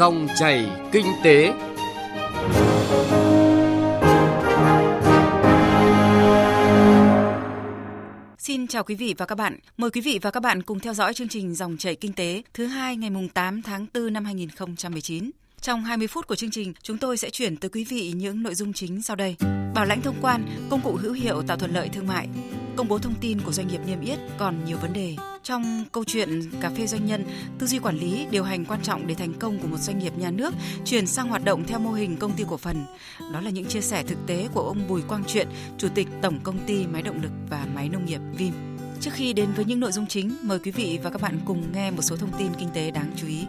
Dòng chảy kinh tế. Xin chào quý vị và các bạn. Mời quý vị và các bạn cùng theo dõi chương trình Dòng chảy kinh tế thứ hai ngày mùng 8 tháng 4 năm 2019. Trong 20 phút của chương trình, chúng tôi sẽ chuyển tới quý vị những nội dung chính sau đây. Bảo lãnh thông quan, công cụ hữu hiệu tạo thuận lợi thương mại. Công bố thông tin của doanh nghiệp niêm yết còn nhiều vấn đề. Trong câu chuyện cà phê doanh nhân, tư duy quản lý, điều hành quan trọng để thành công của một doanh nghiệp nhà nước chuyển sang hoạt động theo mô hình công ty cổ phần. Đó là những chia sẻ thực tế của ông Bùi Quang Truyện, Chủ tịch Tổng Công ty Máy động lực và Máy nông nghiệp Vim. Trước khi đến với những nội dung chính, mời quý vị và các bạn cùng nghe một số thông tin kinh tế đáng chú ý.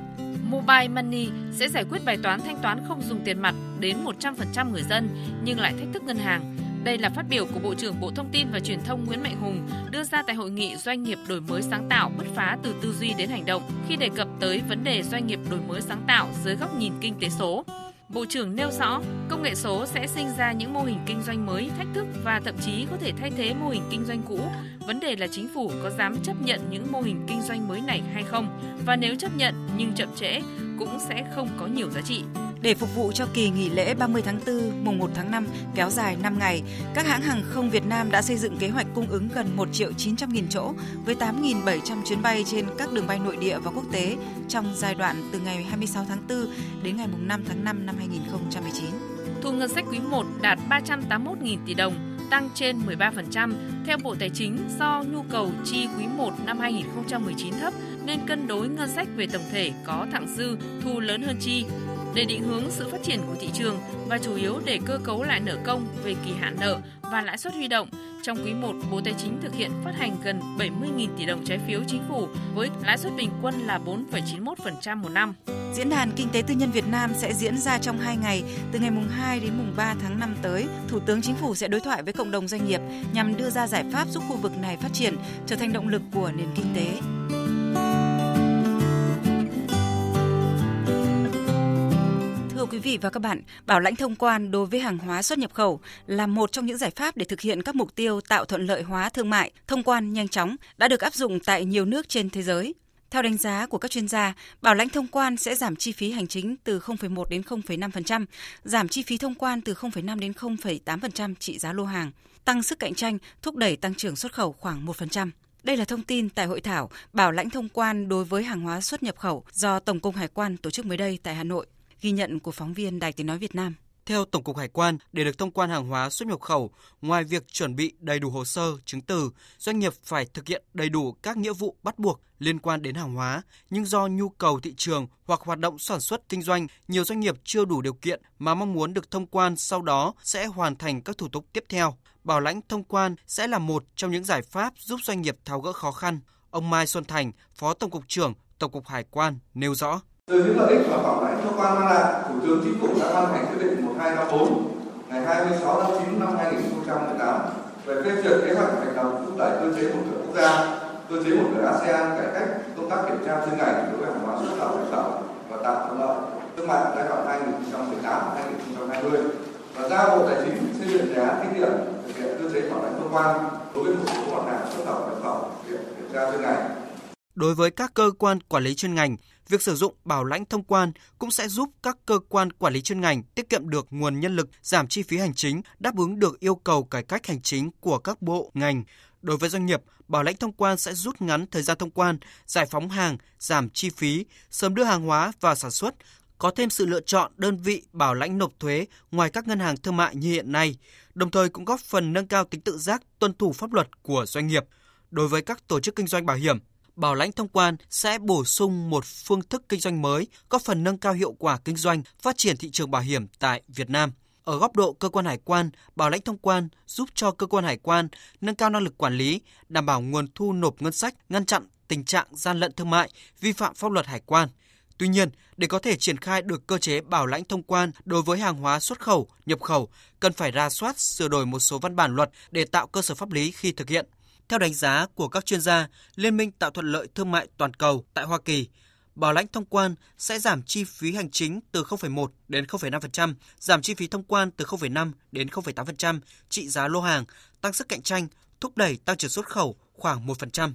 Mobile Money sẽ giải quyết bài toán thanh toán không dùng tiền mặt đến 100% người dân nhưng lại thách thức ngân hàng. Đây là phát biểu của Bộ trưởng Bộ Thông tin và Truyền thông Nguyễn Mạnh Hùng, đưa ra tại hội nghị Doanh nghiệp đổi mới sáng tạo bứt phá từ tư duy đến hành động khi đề cập tới vấn đề doanh nghiệp đổi mới sáng tạo dưới góc nhìn kinh tế số. Bộ trưởng nêu rõ, công nghệ số sẽ sinh ra những mô hình kinh doanh mới, thách thức và thậm chí có thể thay thế mô hình kinh doanh cũ. Vấn đề là chính phủ có dám chấp nhận những mô hình kinh doanh mới này hay không? Và nếu chấp nhận nhưng chậm trễ cũng sẽ không có nhiều giá trị. Để phục vụ cho kỳ nghỉ lễ 30 tháng 4, mùng 1 tháng 5 kéo dài 5 ngày, các hãng hàng không Việt Nam đã xây dựng kế hoạch cung ứng gần 1 triệu 900 nghìn chỗ với 8.700 chuyến bay trên các đường bay nội địa và quốc tế trong giai đoạn từ ngày 26 tháng 4 đến ngày 5 tháng 5 năm 2019. Thu ngân sách quý 1 đạt 381.000 tỷ đồng, tăng trên 13% theo Bộ Tài chính do nhu cầu chi quý 1 năm 2019 thấp nên cân đối ngân sách về tổng thể có thặng dư thu lớn hơn chi để định hướng sự phát triển của thị trường và chủ yếu để cơ cấu lại nợ công về kỳ hạn nợ và lãi suất huy động. Trong quý 1, Bộ Tài chính thực hiện phát hành gần 70.000 tỷ đồng trái phiếu chính phủ với lãi suất bình quân là 4,91% một năm. Diễn đàn Kinh tế Tư nhân Việt Nam sẽ diễn ra trong 2 ngày, từ ngày mùng 2 đến mùng 3 tháng 5 tới. Thủ tướng Chính phủ sẽ đối thoại với cộng đồng doanh nghiệp nhằm đưa ra giải pháp giúp khu vực này phát triển, trở thành động lực của nền kinh tế. Quý vị và các bạn, bảo lãnh thông quan đối với hàng hóa xuất nhập khẩu là một trong những giải pháp để thực hiện các mục tiêu tạo thuận lợi hóa thương mại, thông quan nhanh chóng đã được áp dụng tại nhiều nước trên thế giới. Theo đánh giá của các chuyên gia, bảo lãnh thông quan sẽ giảm chi phí hành chính từ 0,1 đến 0,5%, giảm chi phí thông quan từ 0,5 đến 0,8% trị giá lô hàng, tăng sức cạnh tranh, thúc đẩy tăng trưởng xuất khẩu khoảng 1%. Đây là thông tin tại hội thảo Bảo lãnh thông quan đối với hàng hóa xuất nhập khẩu do Tổng cục Hải quan tổ chức mới đây tại Hà Nội. Ghi nhận của phóng viên Đài Tiếng Nói Việt Nam. Theo Tổng cục Hải quan, để được thông quan hàng hóa xuất nhập khẩu, ngoài việc chuẩn bị đầy đủ hồ sơ, chứng từ, doanh nghiệp phải thực hiện đầy đủ các nghĩa vụ bắt buộc liên quan đến hàng hóa, nhưng do nhu cầu thị trường hoặc hoạt động sản xuất kinh doanh, nhiều doanh nghiệp chưa đủ điều kiện mà mong muốn được thông quan sau đó sẽ hoàn thành các thủ tục tiếp theo. Bảo lãnh thông quan sẽ là một trong những giải pháp giúp doanh nghiệp tháo gỡ khó khăn. Ông Mai Xuân Thành, Phó Tổng cục trưởng Tổng cục Hải quan nêu rõ. Từ những lợi ích và bảo lãnh cho quan mang lại, Thủ tướng Chính phủ đã ban hành quyết định 1254 ngày 26 tháng 9 năm 2018 về phê duyệt kế hoạch hành động thúc đẩy cơ chế một cửa quốc gia, cơ chế một cửa ASEAN cải cách công tác kiểm tra chuyên ngành đối với hàng hóa xuất khẩu nhập khẩu và tạo thuận lợi thương mại giai đoạn 2018-2020 và giao Bộ Tài chính xây dựng đề án thí điểm thực hiện cơ chế bảo lãnh thông quan đối với một số mặt hàng xuất khẩu nhập khẩu kiểm tra chuyên ngành. Đối với các cơ quan quản lý chuyên ngành, việc sử dụng bảo lãnh thông quan cũng sẽ giúp các cơ quan quản lý chuyên ngành tiết kiệm được nguồn nhân lực, giảm chi phí hành chính, đáp ứng được yêu cầu cải cách hành chính của các bộ, ngành. Đối với doanh nghiệp, bảo lãnh thông quan sẽ rút ngắn thời gian thông quan, giải phóng hàng, giảm chi phí, sớm đưa hàng hóa vào sản xuất, có thêm sự lựa chọn đơn vị bảo lãnh nộp thuế ngoài các ngân hàng thương mại như hiện nay, đồng thời cũng góp phần nâng cao tính tự giác tuân thủ pháp luật của doanh nghiệp. Đối với các tổ chức kinh doanh bảo hiểm, bảo lãnh thông quan sẽ bổ sung một phương thức kinh doanh mới, góp phần nâng cao hiệu quả kinh doanh, phát triển thị trường bảo hiểm tại Việt Nam. Ở góc độ cơ quan hải quan, bảo lãnh thông quan giúp cho cơ quan hải quan nâng cao năng lực quản lý, đảm bảo nguồn thu nộp ngân sách, ngăn chặn tình trạng gian lận thương mại, vi phạm pháp luật hải quan. Tuy nhiên, để có thể triển khai được cơ chế bảo lãnh thông quan đối với hàng hóa xuất khẩu, nhập khẩu, cần phải ra soát, sửa đổi một số văn bản luật để tạo cơ sở pháp lý khi thực hiện. Theo đánh giá của các chuyên gia, Liên minh tạo thuận lợi thương mại toàn cầu tại Hoa Kỳ, bảo lãnh thông quan sẽ giảm chi phí hành chính từ 0,1 đến 0,5%, giảm chi phí thông quan từ 0,5 đến 0,8% trị giá lô hàng, tăng sức cạnh tranh, thúc đẩy tăng trưởng xuất khẩu khoảng 1%.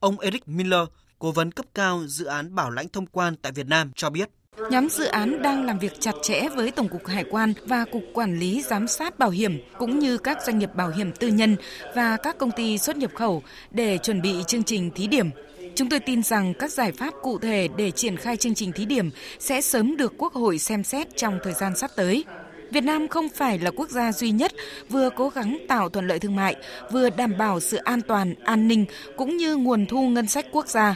Ông Eric Miller, cố vấn cấp cao dự án bảo lãnh thông quan tại Việt Nam cho biết. Nhóm dự án đang làm việc chặt chẽ với Tổng cục Hải quan và Cục Quản lý Giám sát Bảo hiểm cũng như các doanh nghiệp bảo hiểm tư nhân và các công ty xuất nhập khẩu để chuẩn bị chương trình thí điểm. Chúng tôi tin rằng các giải pháp cụ thể để triển khai chương trình thí điểm sẽ sớm được Quốc hội xem xét trong thời gian sắp tới. Việt Nam không phải là quốc gia duy nhất vừa cố gắng tạo thuận lợi thương mại, vừa đảm bảo sự an toàn, an ninh cũng như nguồn thu ngân sách quốc gia.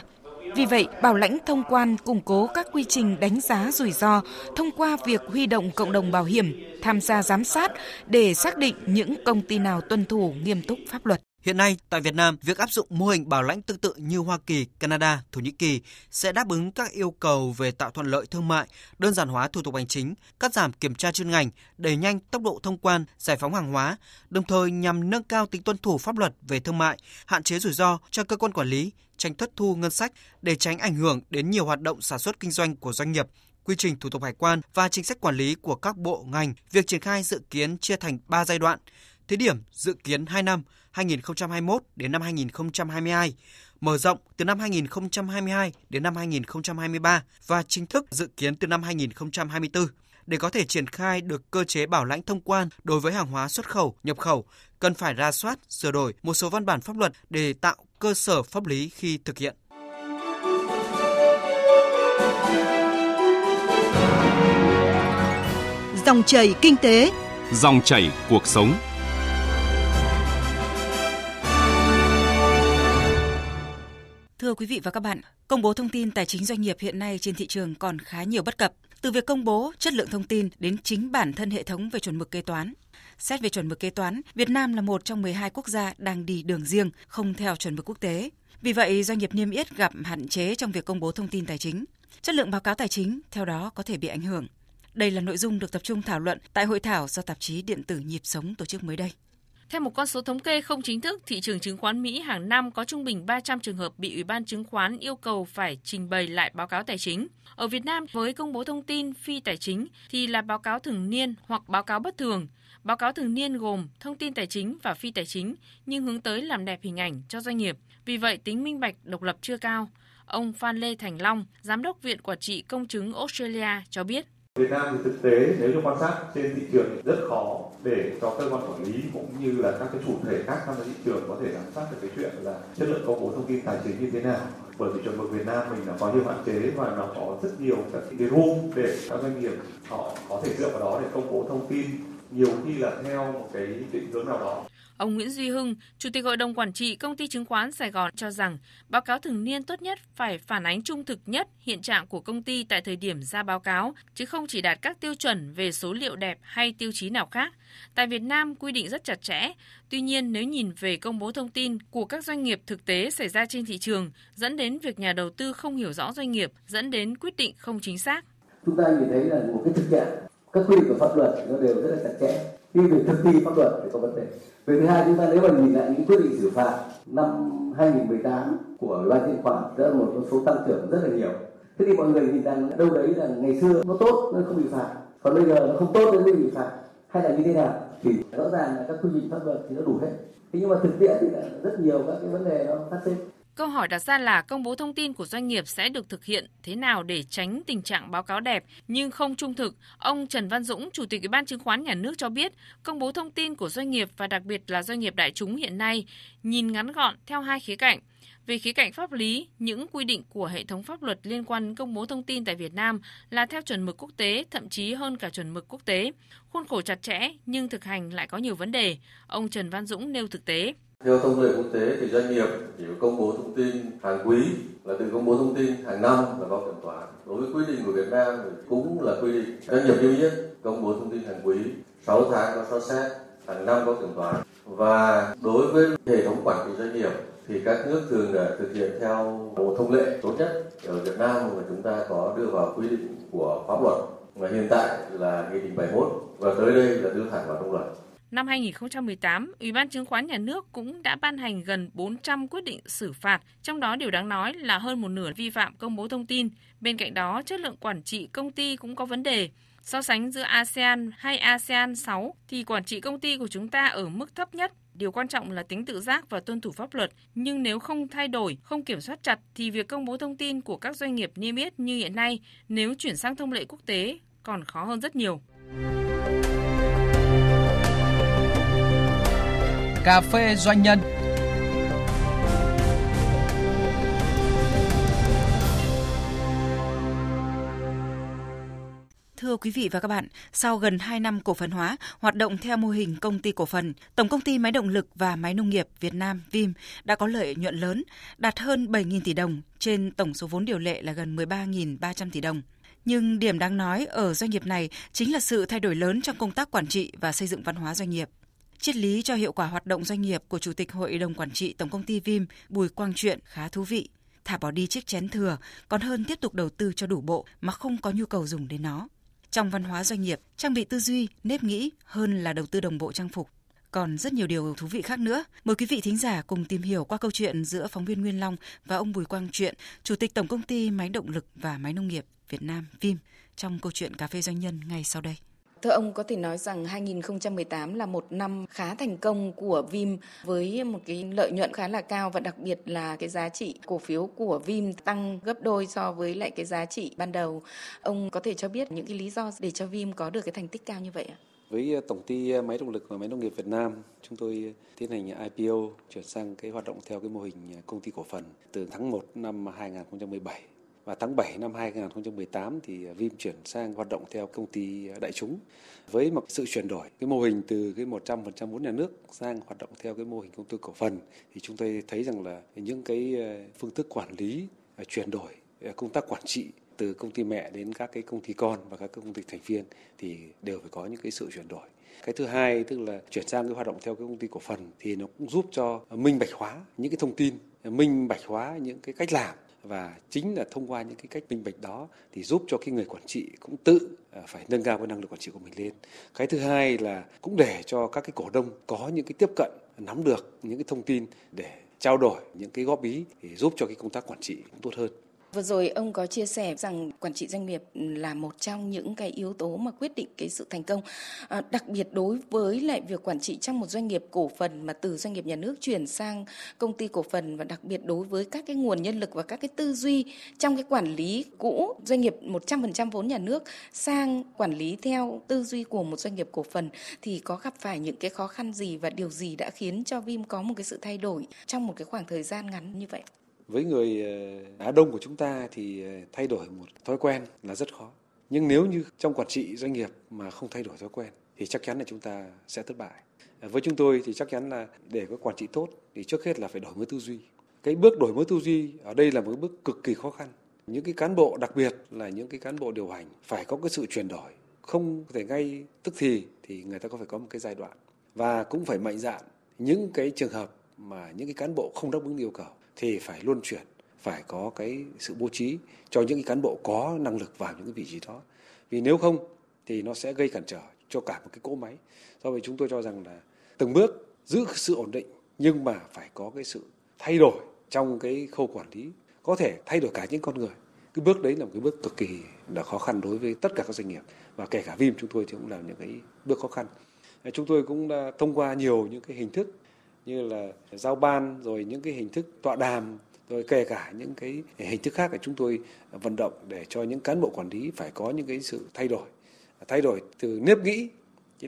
Vì vậy, bảo lãnh thông quan củng cố các quy trình đánh giá rủi ro thông qua việc huy động cộng đồng bảo hiểm tham gia giám sát để xác định những công ty nào tuân thủ nghiêm túc pháp luật. Hiện nay, tại Việt Nam, việc áp dụng mô hình bảo lãnh tương tự như Hoa Kỳ, Canada, Thổ Nhĩ Kỳ sẽ đáp ứng các yêu cầu về tạo thuận lợi thương mại, đơn giản hóa thủ tục hành chính, cắt giảm kiểm tra chuyên ngành, đẩy nhanh tốc độ thông quan, giải phóng hàng hóa, đồng thời nhằm nâng cao tính tuân thủ pháp luật về thương mại, hạn chế rủi ro cho cơ quan quản lý, tránh thất thu ngân sách để tránh ảnh hưởng đến nhiều hoạt động sản xuất kinh doanh của doanh nghiệp, quy trình thủ tục hải quan và chính sách quản lý của các bộ ngành. Việc triển khai dự kiến chia thành 3 giai đoạn. Thí điểm dự kiến 2 năm 2021 đến năm 2022, mở rộng từ năm 2022 đến năm 2023 và chính thức dự kiến từ năm 2024. Để có thể triển khai được cơ chế bảo lãnh thông quan đối với hàng hóa xuất khẩu, nhập khẩu, cần phải ra soát, sửa đổi một số văn bản pháp luật để tạo cơ sở pháp lý khi thực hiện. Dòng chảy kinh tế, Dòng chảy cuộc sống. Thưa quý vị và các bạn, công bố thông tin tài chính doanh nghiệp hiện nay trên thị trường còn khá nhiều bất cập, từ việc công bố chất lượng thông tin đến chính bản thân hệ thống về chuẩn mực kế toán. Xét về chuẩn mực kế toán, Việt Nam là một trong 12 quốc gia đang đi đường riêng, không theo chuẩn mực quốc tế. Vì vậy, doanh nghiệp niêm yết gặp hạn chế trong việc công bố thông tin tài chính. Chất lượng báo cáo tài chính theo đó có thể bị ảnh hưởng. Đây là nội dung được tập trung thảo luận tại hội thảo do tạp chí điện tử Nhịp Sống tổ chức mới đây. Theo một con số thống kê không chính thức, thị trường chứng khoán Mỹ hàng năm có trung bình 300 trường hợp bị Ủy ban chứng khoán yêu cầu phải trình bày lại báo cáo tài chính. Ở Việt Nam, với công bố thông tin phi tài chính thì là báo cáo thường niên hoặc báo cáo bất thường. Báo cáo thường niên gồm thông tin tài chính và phi tài chính, nhưng hướng tới làm đẹp hình ảnh cho doanh nghiệp. Vì vậy, tính minh bạch độc lập chưa cao. Ông Phan Lê Thành Long, Giám đốc Viện Quản trị Công chứng Australia cho biết. Việt Nam thì thực tế nếu như quan sát trên thị trường thì rất khó để cho cơ quan quản lý cũng như là các cái chủ thể khác trong thị trường có thể giám sát được cái chuyện là chất lượng công bố thông tin tài chính như thế nào. Bởi vì chuẩn mực Việt Nam mình nó có nhiều hạn chế và nó có rất nhiều các cái room để các doanh nghiệp họ có thể dựa vào đó để công bố thông tin, nhiều khi là theo một cái định hướng nào đó. Ông Nguyễn Duy Hưng, Chủ tịch Hội đồng Quản trị Công ty Chứng khoán Sài Gòn cho rằng báo cáo thường niên tốt nhất phải phản ánh trung thực nhất hiện trạng của công ty tại thời điểm ra báo cáo, chứ không chỉ đạt các tiêu chuẩn về số liệu đẹp hay tiêu chí nào khác. Tại Việt Nam quy định rất chặt chẽ, tuy nhiên nếu nhìn về công bố thông tin của các doanh nghiệp thực tế xảy ra trên thị trường, dẫn đến việc nhà đầu tư không hiểu rõ doanh nghiệp, dẫn đến quyết định không chính xác. Chúng ta nhìn thấy là một cái thực trạng, các quy định của pháp luật nó đều rất là chặt chẽ nhưng việc thực thi pháp luật thì có vấn đề về thứ hai, chúng ta nếu mà nhìn lại những quyết định xử phạt năm 2018 của ủy ban chứng khoán đã là một con số tăng trưởng rất là nhiều. Thế thì mọi người nhìn rằng đâu đấy là ngày xưa nó tốt nó không bị phạt. Còn bây giờ nó không tốt nên mới bị phạt. Hay là như thế nào? Thì rõ ràng là các quy định pháp luật thì nó đủ hết. Thế nhưng mà thực tiễn thì là rất nhiều các cái vấn đề nó phát sinh. Câu hỏi đặt ra là công bố thông tin của doanh nghiệp sẽ được thực hiện thế nào để tránh tình trạng báo cáo đẹp nhưng không trung thực. Ông Trần Văn Dũng, Chủ tịch Ủy ban Chứng khoán Nhà nước cho biết, công bố thông tin của doanh nghiệp và đặc biệt là doanh nghiệp đại chúng hiện nay nhìn ngắn gọn theo hai khía cạnh. Về khía cạnh pháp lý, những quy định của hệ thống pháp luật liên quan đến công bố thông tin tại Việt Nam là theo chuẩn mực quốc tế, thậm chí hơn cả chuẩn mực quốc tế. Khuôn khổ chặt chẽ nhưng thực hành lại có nhiều vấn đề. Ông Trần Văn Dũng nêu thực tế. Theo thông lệ quốc tế thì doanh nghiệp chỉ có công bố thông tin hàng quý là từ công bố thông tin hàng năm là báo kiểm toán. Đối với quy định của Việt Nam thì cũng là quy định doanh nghiệp niêm yết công bố thông tin hàng quý 6 tháng có so xét hàng năm có kiểm toán và đối với hệ thống quản trị doanh nghiệp thì các nước thường là thực hiện theo một thông lệ tốt nhất ở Việt Nam mà chúng ta có đưa vào quy định của pháp luật mà hiện tại là nghị định 71 và tới đây là đưa thẳng vào trong luật. Năm 2018, Ủy ban Chứng khoán Nhà nước cũng đã ban hành gần 400 quyết định xử phạt, trong đó điều đáng nói là hơn một nửa vi phạm công bố thông tin. Bên cạnh đó, chất lượng quản trị công ty cũng có vấn đề. So sánh giữa ASEAN hay ASEAN 6 thì quản trị công ty của chúng ta ở mức thấp nhất. Điều quan trọng là tính tự giác và tuân thủ pháp luật. Nhưng nếu không thay đổi, không kiểm soát chặt thì việc công bố thông tin của các doanh nghiệp niêm yết như hiện nay nếu chuyển sang thông lệ quốc tế còn khó hơn rất nhiều. Cà phê doanh nhân Thưa quý vị và các bạn, sau gần 2 năm cổ phần hóa, hoạt động theo mô hình công ty cổ phần, Tổng công ty Máy động lực và Máy nông nghiệp Việt Nam Vim đã có lợi nhuận lớn, đạt hơn 7.000 tỷ đồng trên tổng số vốn điều lệ là gần 13.300 tỷ đồng. Nhưng điểm đáng nói ở doanh nghiệp này chính là sự thay đổi lớn trong công tác quản trị và xây dựng văn hóa doanh nghiệp. Triết lý cho hiệu quả hoạt động doanh nghiệp của Chủ tịch Hội đồng Quản trị Tổng công ty Vim Bùi Quang Truyện khá thú vị. Thả bỏ đi chiếc chén thừa còn hơn tiếp tục đầu tư cho đủ bộ mà không có nhu cầu dùng đến nó. Trong văn hóa doanh nghiệp, trang bị tư duy, nếp nghĩ hơn là đầu tư đồng bộ trang phục. Còn rất nhiều điều thú vị khác nữa. Mời quý vị thính giả cùng tìm hiểu qua câu chuyện giữa phóng viên Nguyên Long và ông Bùi Quang Truyện, Chủ tịch Tổng công ty Máy động lực và Máy nông nghiệp Việt Nam Vim trong câu chuyện Cà phê Doanh nhân ngay sau đây. Thưa ông có thể nói rằng 2018 là một năm khá thành công của Vim với một cái lợi nhuận khá là cao và đặc biệt là cái giá trị cổ phiếu của Vim tăng gấp đôi so với lại cái giá trị ban đầu. Ông có thể cho biết những cái lý do để cho Vim có được cái thành tích cao như vậy ạ? Với ờ, tổng ty ờ, máy động lực và máy nông nghiệp Việt Nam, chúng tôi ờ, tiến hành IPO chuyển sang cái hoạt động theo cái mô hình công ty cổ phần từ tháng 1 năm 2017 và tháng 7 năm 2018 thì Vim chuyển sang hoạt động theo công ty đại chúng với một sự chuyển đổi cái mô hình từ cái 100% vốn nhà nước sang hoạt động theo cái mô hình công ty cổ phần thì chúng tôi thấy rằng là những cái ờ, phương thức quản lý ờ, chuyển đổi ờ, công tác quản trị từ công ty mẹ đến các cái công ty con và các công ty thành viên thì đều phải có những cái sự chuyển đổi. Cái thứ hai tức là chuyển sang cái hoạt động theo cái công ty cổ phần thì nó cũng giúp cho minh bạch hóa những cái thông tin, minh bạch hóa những cái cách làm và chính là thông qua những cái cách minh bạch đó thì giúp cho cái người quản trị cũng tự à, phải nâng cao cái năng lực quản trị của mình lên. Cái thứ hai là cũng để cho các cái cổ đông có những cái tiếp cận, nắm được những cái thông tin để trao đổi những cái góp ý để giúp cho cái công tác quản trị cũng tốt hơn. Vừa rồi ông có chia sẻ rằng quản trị doanh nghiệp là một trong những cái yếu tố mà quyết định cái sự thành công. À, đặc biệt đối với lại việc quản trị trong một doanh nghiệp cổ phần mà từ doanh nghiệp nhà nước chuyển sang công ty cổ phần và đặc biệt đối với các cái nguồn nhân lực và các cái tư duy trong cái quản lý cũ doanh nghiệp 100% vốn nhà nước sang quản lý theo tư duy của một doanh nghiệp cổ phần thì có gặp phải những cái khó khăn gì và điều gì đã khiến cho Vim có một cái sự thay đổi trong một cái khoảng thời gian ngắn như vậy? Với người ờ, Á Đông của chúng ta thì ờ, thay đổi một thói quen là rất khó. Nhưng nếu như trong quản trị doanh nghiệp mà không thay đổi thói quen thì chắc chắn là chúng ta sẽ thất bại. Ờ, với chúng tôi thì chắc chắn là để có quản trị tốt thì trước hết là phải đổi mới tư duy. Cái bước đổi mới tư duy ở đây là một bước cực kỳ khó khăn. Những cái cán bộ đặc biệt là những cái cán bộ điều hành phải có cái sự chuyển đổi, không thể ngay tức thì thì người ta có phải có một cái giai đoạn và cũng phải mạnh dạn những cái trường hợp mà những cái cán bộ không đáp ứng yêu cầu thì phải luân chuyển, phải có cái sự bố trí cho những cái cán bộ có năng lực vào những cái vị trí đó. Vì nếu không thì nó sẽ gây cản trở cho cả một cái cỗ máy. Do vậy chúng tôi cho rằng là từng bước giữ sự ổn định nhưng mà phải có cái sự thay đổi trong cái khâu quản lý, có thể thay đổi cả những con người. Cái bước đấy là một cái bước cực kỳ là khó khăn đối với tất cả các doanh nghiệp và kể cả Vim chúng tôi thì cũng là những cái bước khó khăn. Chúng tôi cũng đã thông qua nhiều những cái hình thức như là giao ban, rồi những cái hình thức tọa đàm, rồi kể cả những cái hình thức khác để chúng tôi vận động để cho những cán bộ quản lý phải có những cái sự thay đổi. Thay đổi từ nếp nghĩ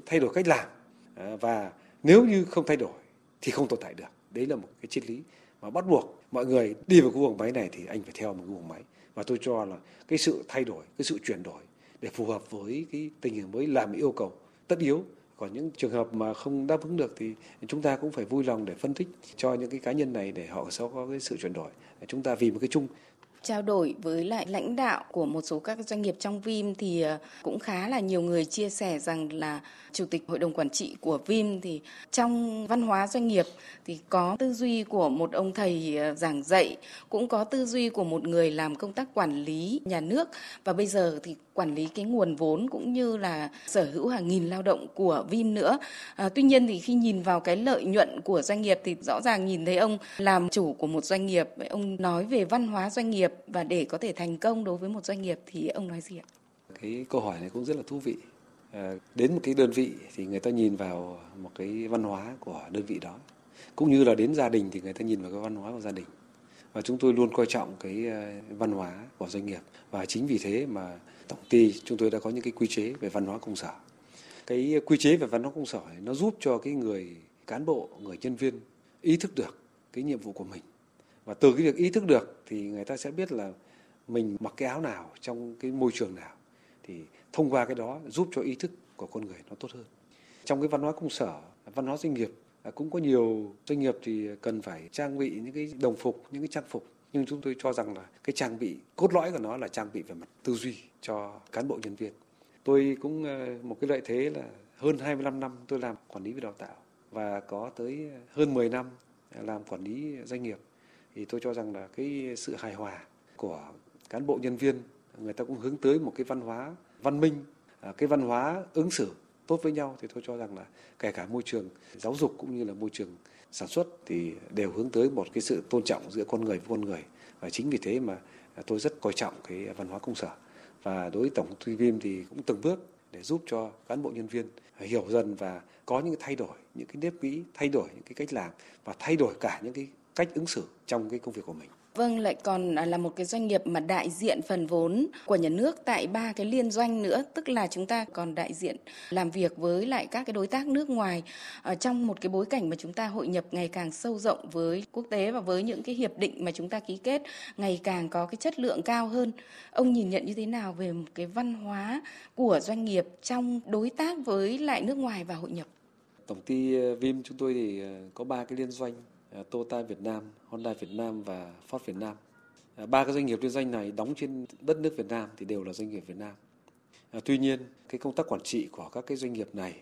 thay đổi cách làm. À, và nếu như không thay đổi thì không tồn tại được. Đấy là một cái triết lý mà bắt buộc mọi người đi vào cái guồng máy này thì anh phải theo một cái guồng máy. Và tôi cho là cái sự thay đổi, cái sự chuyển đổi để phù hợp với cái tình hình mới làm yêu cầu tất yếu còn những trường hợp mà không đáp ứng được thì chúng ta cũng phải vui lòng để phân tích cho những cái cá nhân này để họ sau có cái sự chuyển đổi. Chúng ta vì một cái chung trao đổi với lại lãnh đạo của một số các doanh nghiệp trong Vim thì ờ, cũng khá là nhiều người chia sẻ rằng là chủ tịch hội đồng quản trị của Vim thì trong văn hóa doanh nghiệp thì có tư duy của một ông thầy ờ, giảng dạy, cũng có tư duy của một người làm công tác quản lý nhà nước và bây giờ thì quản lý cái nguồn vốn cũng như là sở hữu hàng nghìn lao động của Vim nữa. À, tuy nhiên thì khi nhìn vào cái lợi nhuận của doanh nghiệp thì rõ ràng nhìn thấy ông làm chủ của một doanh nghiệp, ông nói về văn hóa doanh nghiệp và để có thể thành công đối với một doanh nghiệp thì ông nói gì ạ? Cái câu hỏi này cũng rất là thú vị. Ờ, đến một cái đơn vị thì người ta nhìn vào một cái văn hóa của đơn vị đó. Cũng như là đến gia đình thì người ta nhìn vào cái văn hóa của gia đình. Và chúng tôi luôn coi trọng cái ờ, văn hóa của doanh nghiệp. Và chính vì thế mà tổng ty chúng tôi đã có những cái quy chế về văn hóa công sở. Cái quy chế về văn hóa công sở nó giúp cho cái người cán bộ, người nhân viên ý thức được cái nhiệm vụ của mình. Và từ cái việc ý thức được thì người ta sẽ biết là mình mặc cái áo nào trong cái môi trường nào thì thông qua cái đó giúp cho ý thức của con người nó tốt hơn. Trong cái văn hóa công sở, văn hóa doanh nghiệp à, cũng có nhiều doanh nghiệp thì cần phải trang bị những cái đồng phục, những cái trang phục nhưng chúng tôi cho rằng là cái trang bị cốt lõi của nó là trang bị về mặt tư duy cho cán bộ nhân viên. Tôi cũng ờ, một cái lợi thế là hơn 25 năm tôi làm quản lý về đào tạo và có tới hơn 10 năm làm quản lý doanh nghiệp thì tôi cho rằng là cái sự hài hòa của cán bộ nhân viên, người ta cũng hướng tới một cái văn hóa văn minh à, cái văn hóa ứng xử tốt với nhau. Thì tôi cho rằng là kể cả môi trường giáo dục cũng như là môi trường sản xuất thì đều hướng tới một cái sự tôn trọng giữa con người với con người. Và chính vì thế mà tôi rất coi trọng cái văn hóa công sở. Và đối với tổng công ty Vim thì cũng từng bước để giúp cho cán bộ nhân viên hiểu dần và có những cái thay đổi, những cái nếp nghĩ, thay đổi những cái cách làm và thay đổi cả những cái cách ứng xử trong cái công việc của mình Vâng, lại còn là một cái doanh nghiệp mà đại diện phần vốn của nhà nước tại ba cái liên doanh nữa, tức là chúng ta còn đại diện làm việc với lại các cái đối tác nước ngoài ở trong một cái bối cảnh mà chúng ta hội nhập ngày càng sâu rộng với quốc tế và với những cái hiệp định mà chúng ta ký kết ngày càng có cái chất lượng cao hơn. Ông nhìn nhận như thế nào về một cái văn hóa của doanh nghiệp trong đối tác với lại nước ngoài và hội nhập? Tổng ty Vim chúng tôi thì ờ, có ba cái liên doanh Ờ, Ờ, Toyota Việt Nam, Honda Việt Nam và Ford Việt Nam. Ờ, ba cái doanh nghiệp liên doanh này đóng trên đất nước Việt Nam thì đều là doanh nghiệp Việt Nam. Ờ, tuy nhiên, cái công tác quản trị của các cái doanh nghiệp này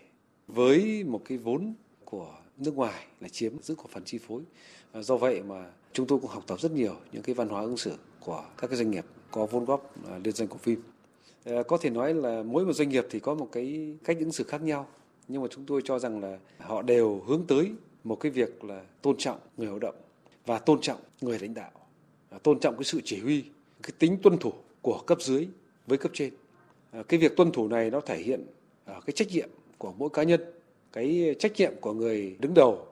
với một cái vốn của nước ngoài là chiếm giữ cổ phần chi phối. Do vậy mà chúng tôi cũng học tập rất nhiều những cái văn hóa ứng xử của các cái doanh nghiệp có vốn góp liên doanh của phim. Có thể nói là mỗi một doanh nghiệp thì có một cái cách ứng xử khác nhau, nhưng mà chúng tôi cho rằng là họ đều hướng tới một cái việc là tôn trọng người lao động và tôn trọng người lãnh đạo, à, tôn trọng cái sự chỉ huy, cái tính tuân thủ của cấp dưới với cấp trên. À, cái việc tuân thủ này nó thể hiện à, cái trách nhiệm của mỗi cá nhân, cái trách nhiệm của người đứng đầu,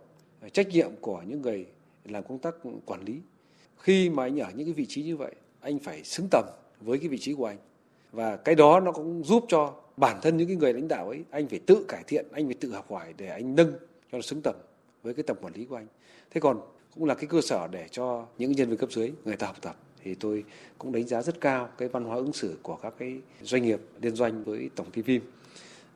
trách nhiệm của những người làm công tác quản lý. Khi mà anh ở những cái vị trí như vậy, anh phải xứng tầm với cái vị trí của anh. Và cái đó nó cũng giúp cho bản thân những cái người lãnh đạo ấy, anh phải tự cải thiện, anh phải tự học hỏi để anh nâng cho nó xứng tầm với cái tầm quản lý của anh. Thế còn cũng là cái cơ sở để cho những nhân viên cấp dưới, người ta học tập. Thì tôi cũng đánh giá rất cao cái văn hóa ứng xử của các cái doanh nghiệp liên doanh với tổng ty phim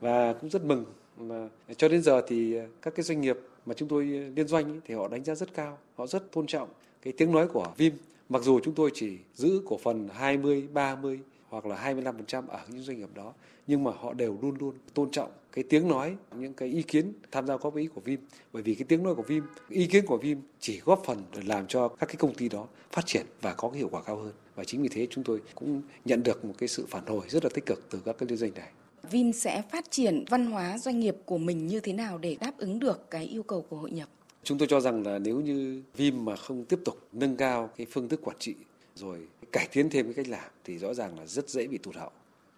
và cũng rất mừng mà cho đến giờ thì các cái doanh nghiệp mà chúng tôi liên doanh thì họ đánh giá rất cao. Họ rất tôn trọng cái tiếng nói của Vim. Mặc dù chúng tôi chỉ giữ cổ phần 20 30 hoặc là 25% ở những doanh nghiệp đó nhưng mà họ đều luôn luôn tôn trọng cái tiếng nói những cái ý kiến tham gia góp ý của Vim. Bởi vì cái tiếng nói của Vim ý kiến của Vim chỉ góp phần để làm cho các cái công ty đó phát triển và có cái hiệu quả cao hơn. Và chính vì thế chúng tôi cũng nhận được một cái sự phản hồi rất là tích cực từ các cái liên doanh này. Vim sẽ phát triển văn hóa doanh nghiệp của mình như thế nào để đáp ứng được cái yêu cầu của hội nhập? Chúng tôi cho rằng là nếu như Vim mà không tiếp tục nâng cao cái phương thức quản trị rồi cải tiến thêm cái cách làm thì rõ ràng là rất dễ bị tụt hậu.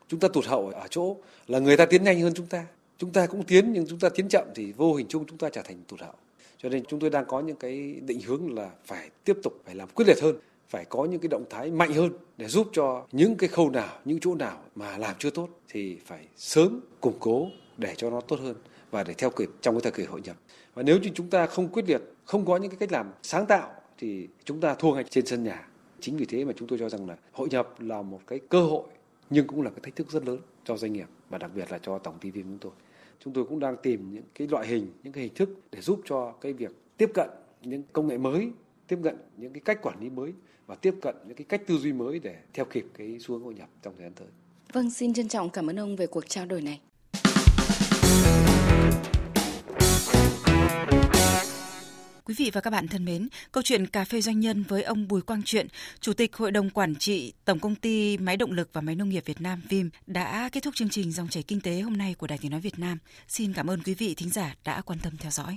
Chúng ta tụt hậu ở chỗ là người ta tiến nhanh hơn chúng ta. Chúng ta cũng tiến nhưng chúng ta tiến chậm thì vô hình chung chúng ta trở thành tụt hậu. Cho nên chúng tôi đang có những cái định hướng là phải tiếp tục phải làm quyết liệt hơn, phải có những cái động thái mạnh hơn để giúp cho những cái khâu nào, những chỗ nào mà làm chưa tốt thì phải sớm củng cố để cho nó tốt hơn và để theo kịp trong cái thời kỳ hội nhập. Và nếu như chúng ta không quyết liệt, không có những cái cách làm sáng tạo thì chúng ta thua ngay trên sân nhà Chính vì thế mà chúng tôi cho rằng là hội nhập là một cái cơ hội nhưng cũng là cái thách thức rất lớn cho doanh nghiệp và đặc biệt là cho tổng ty chúng tôi. Chúng tôi cũng đang tìm những cái loại hình, những cái hình thức để giúp cho cái việc tiếp cận những công nghệ mới, tiếp cận những cái cách quản lý mới và tiếp cận những cái cách tư duy mới để theo kịp cái xu hướng hội nhập trong thời gian tới. Vâng, xin trân trọng cảm ơn ông về cuộc trao đổi này. Quý vị và các bạn thân mến, câu chuyện cà phê doanh nhân với ông Bùi Quang Truyện, Chủ tịch Hội đồng Quản trị Tổng Công ty Máy Động lực và Máy Nông nghiệp Việt Nam VIM đã kết thúc chương trình Dòng chảy Kinh tế hôm nay của Đài Tiếng Nói Việt Nam. Xin cảm ơn quý vị thính giả đã quan tâm theo dõi.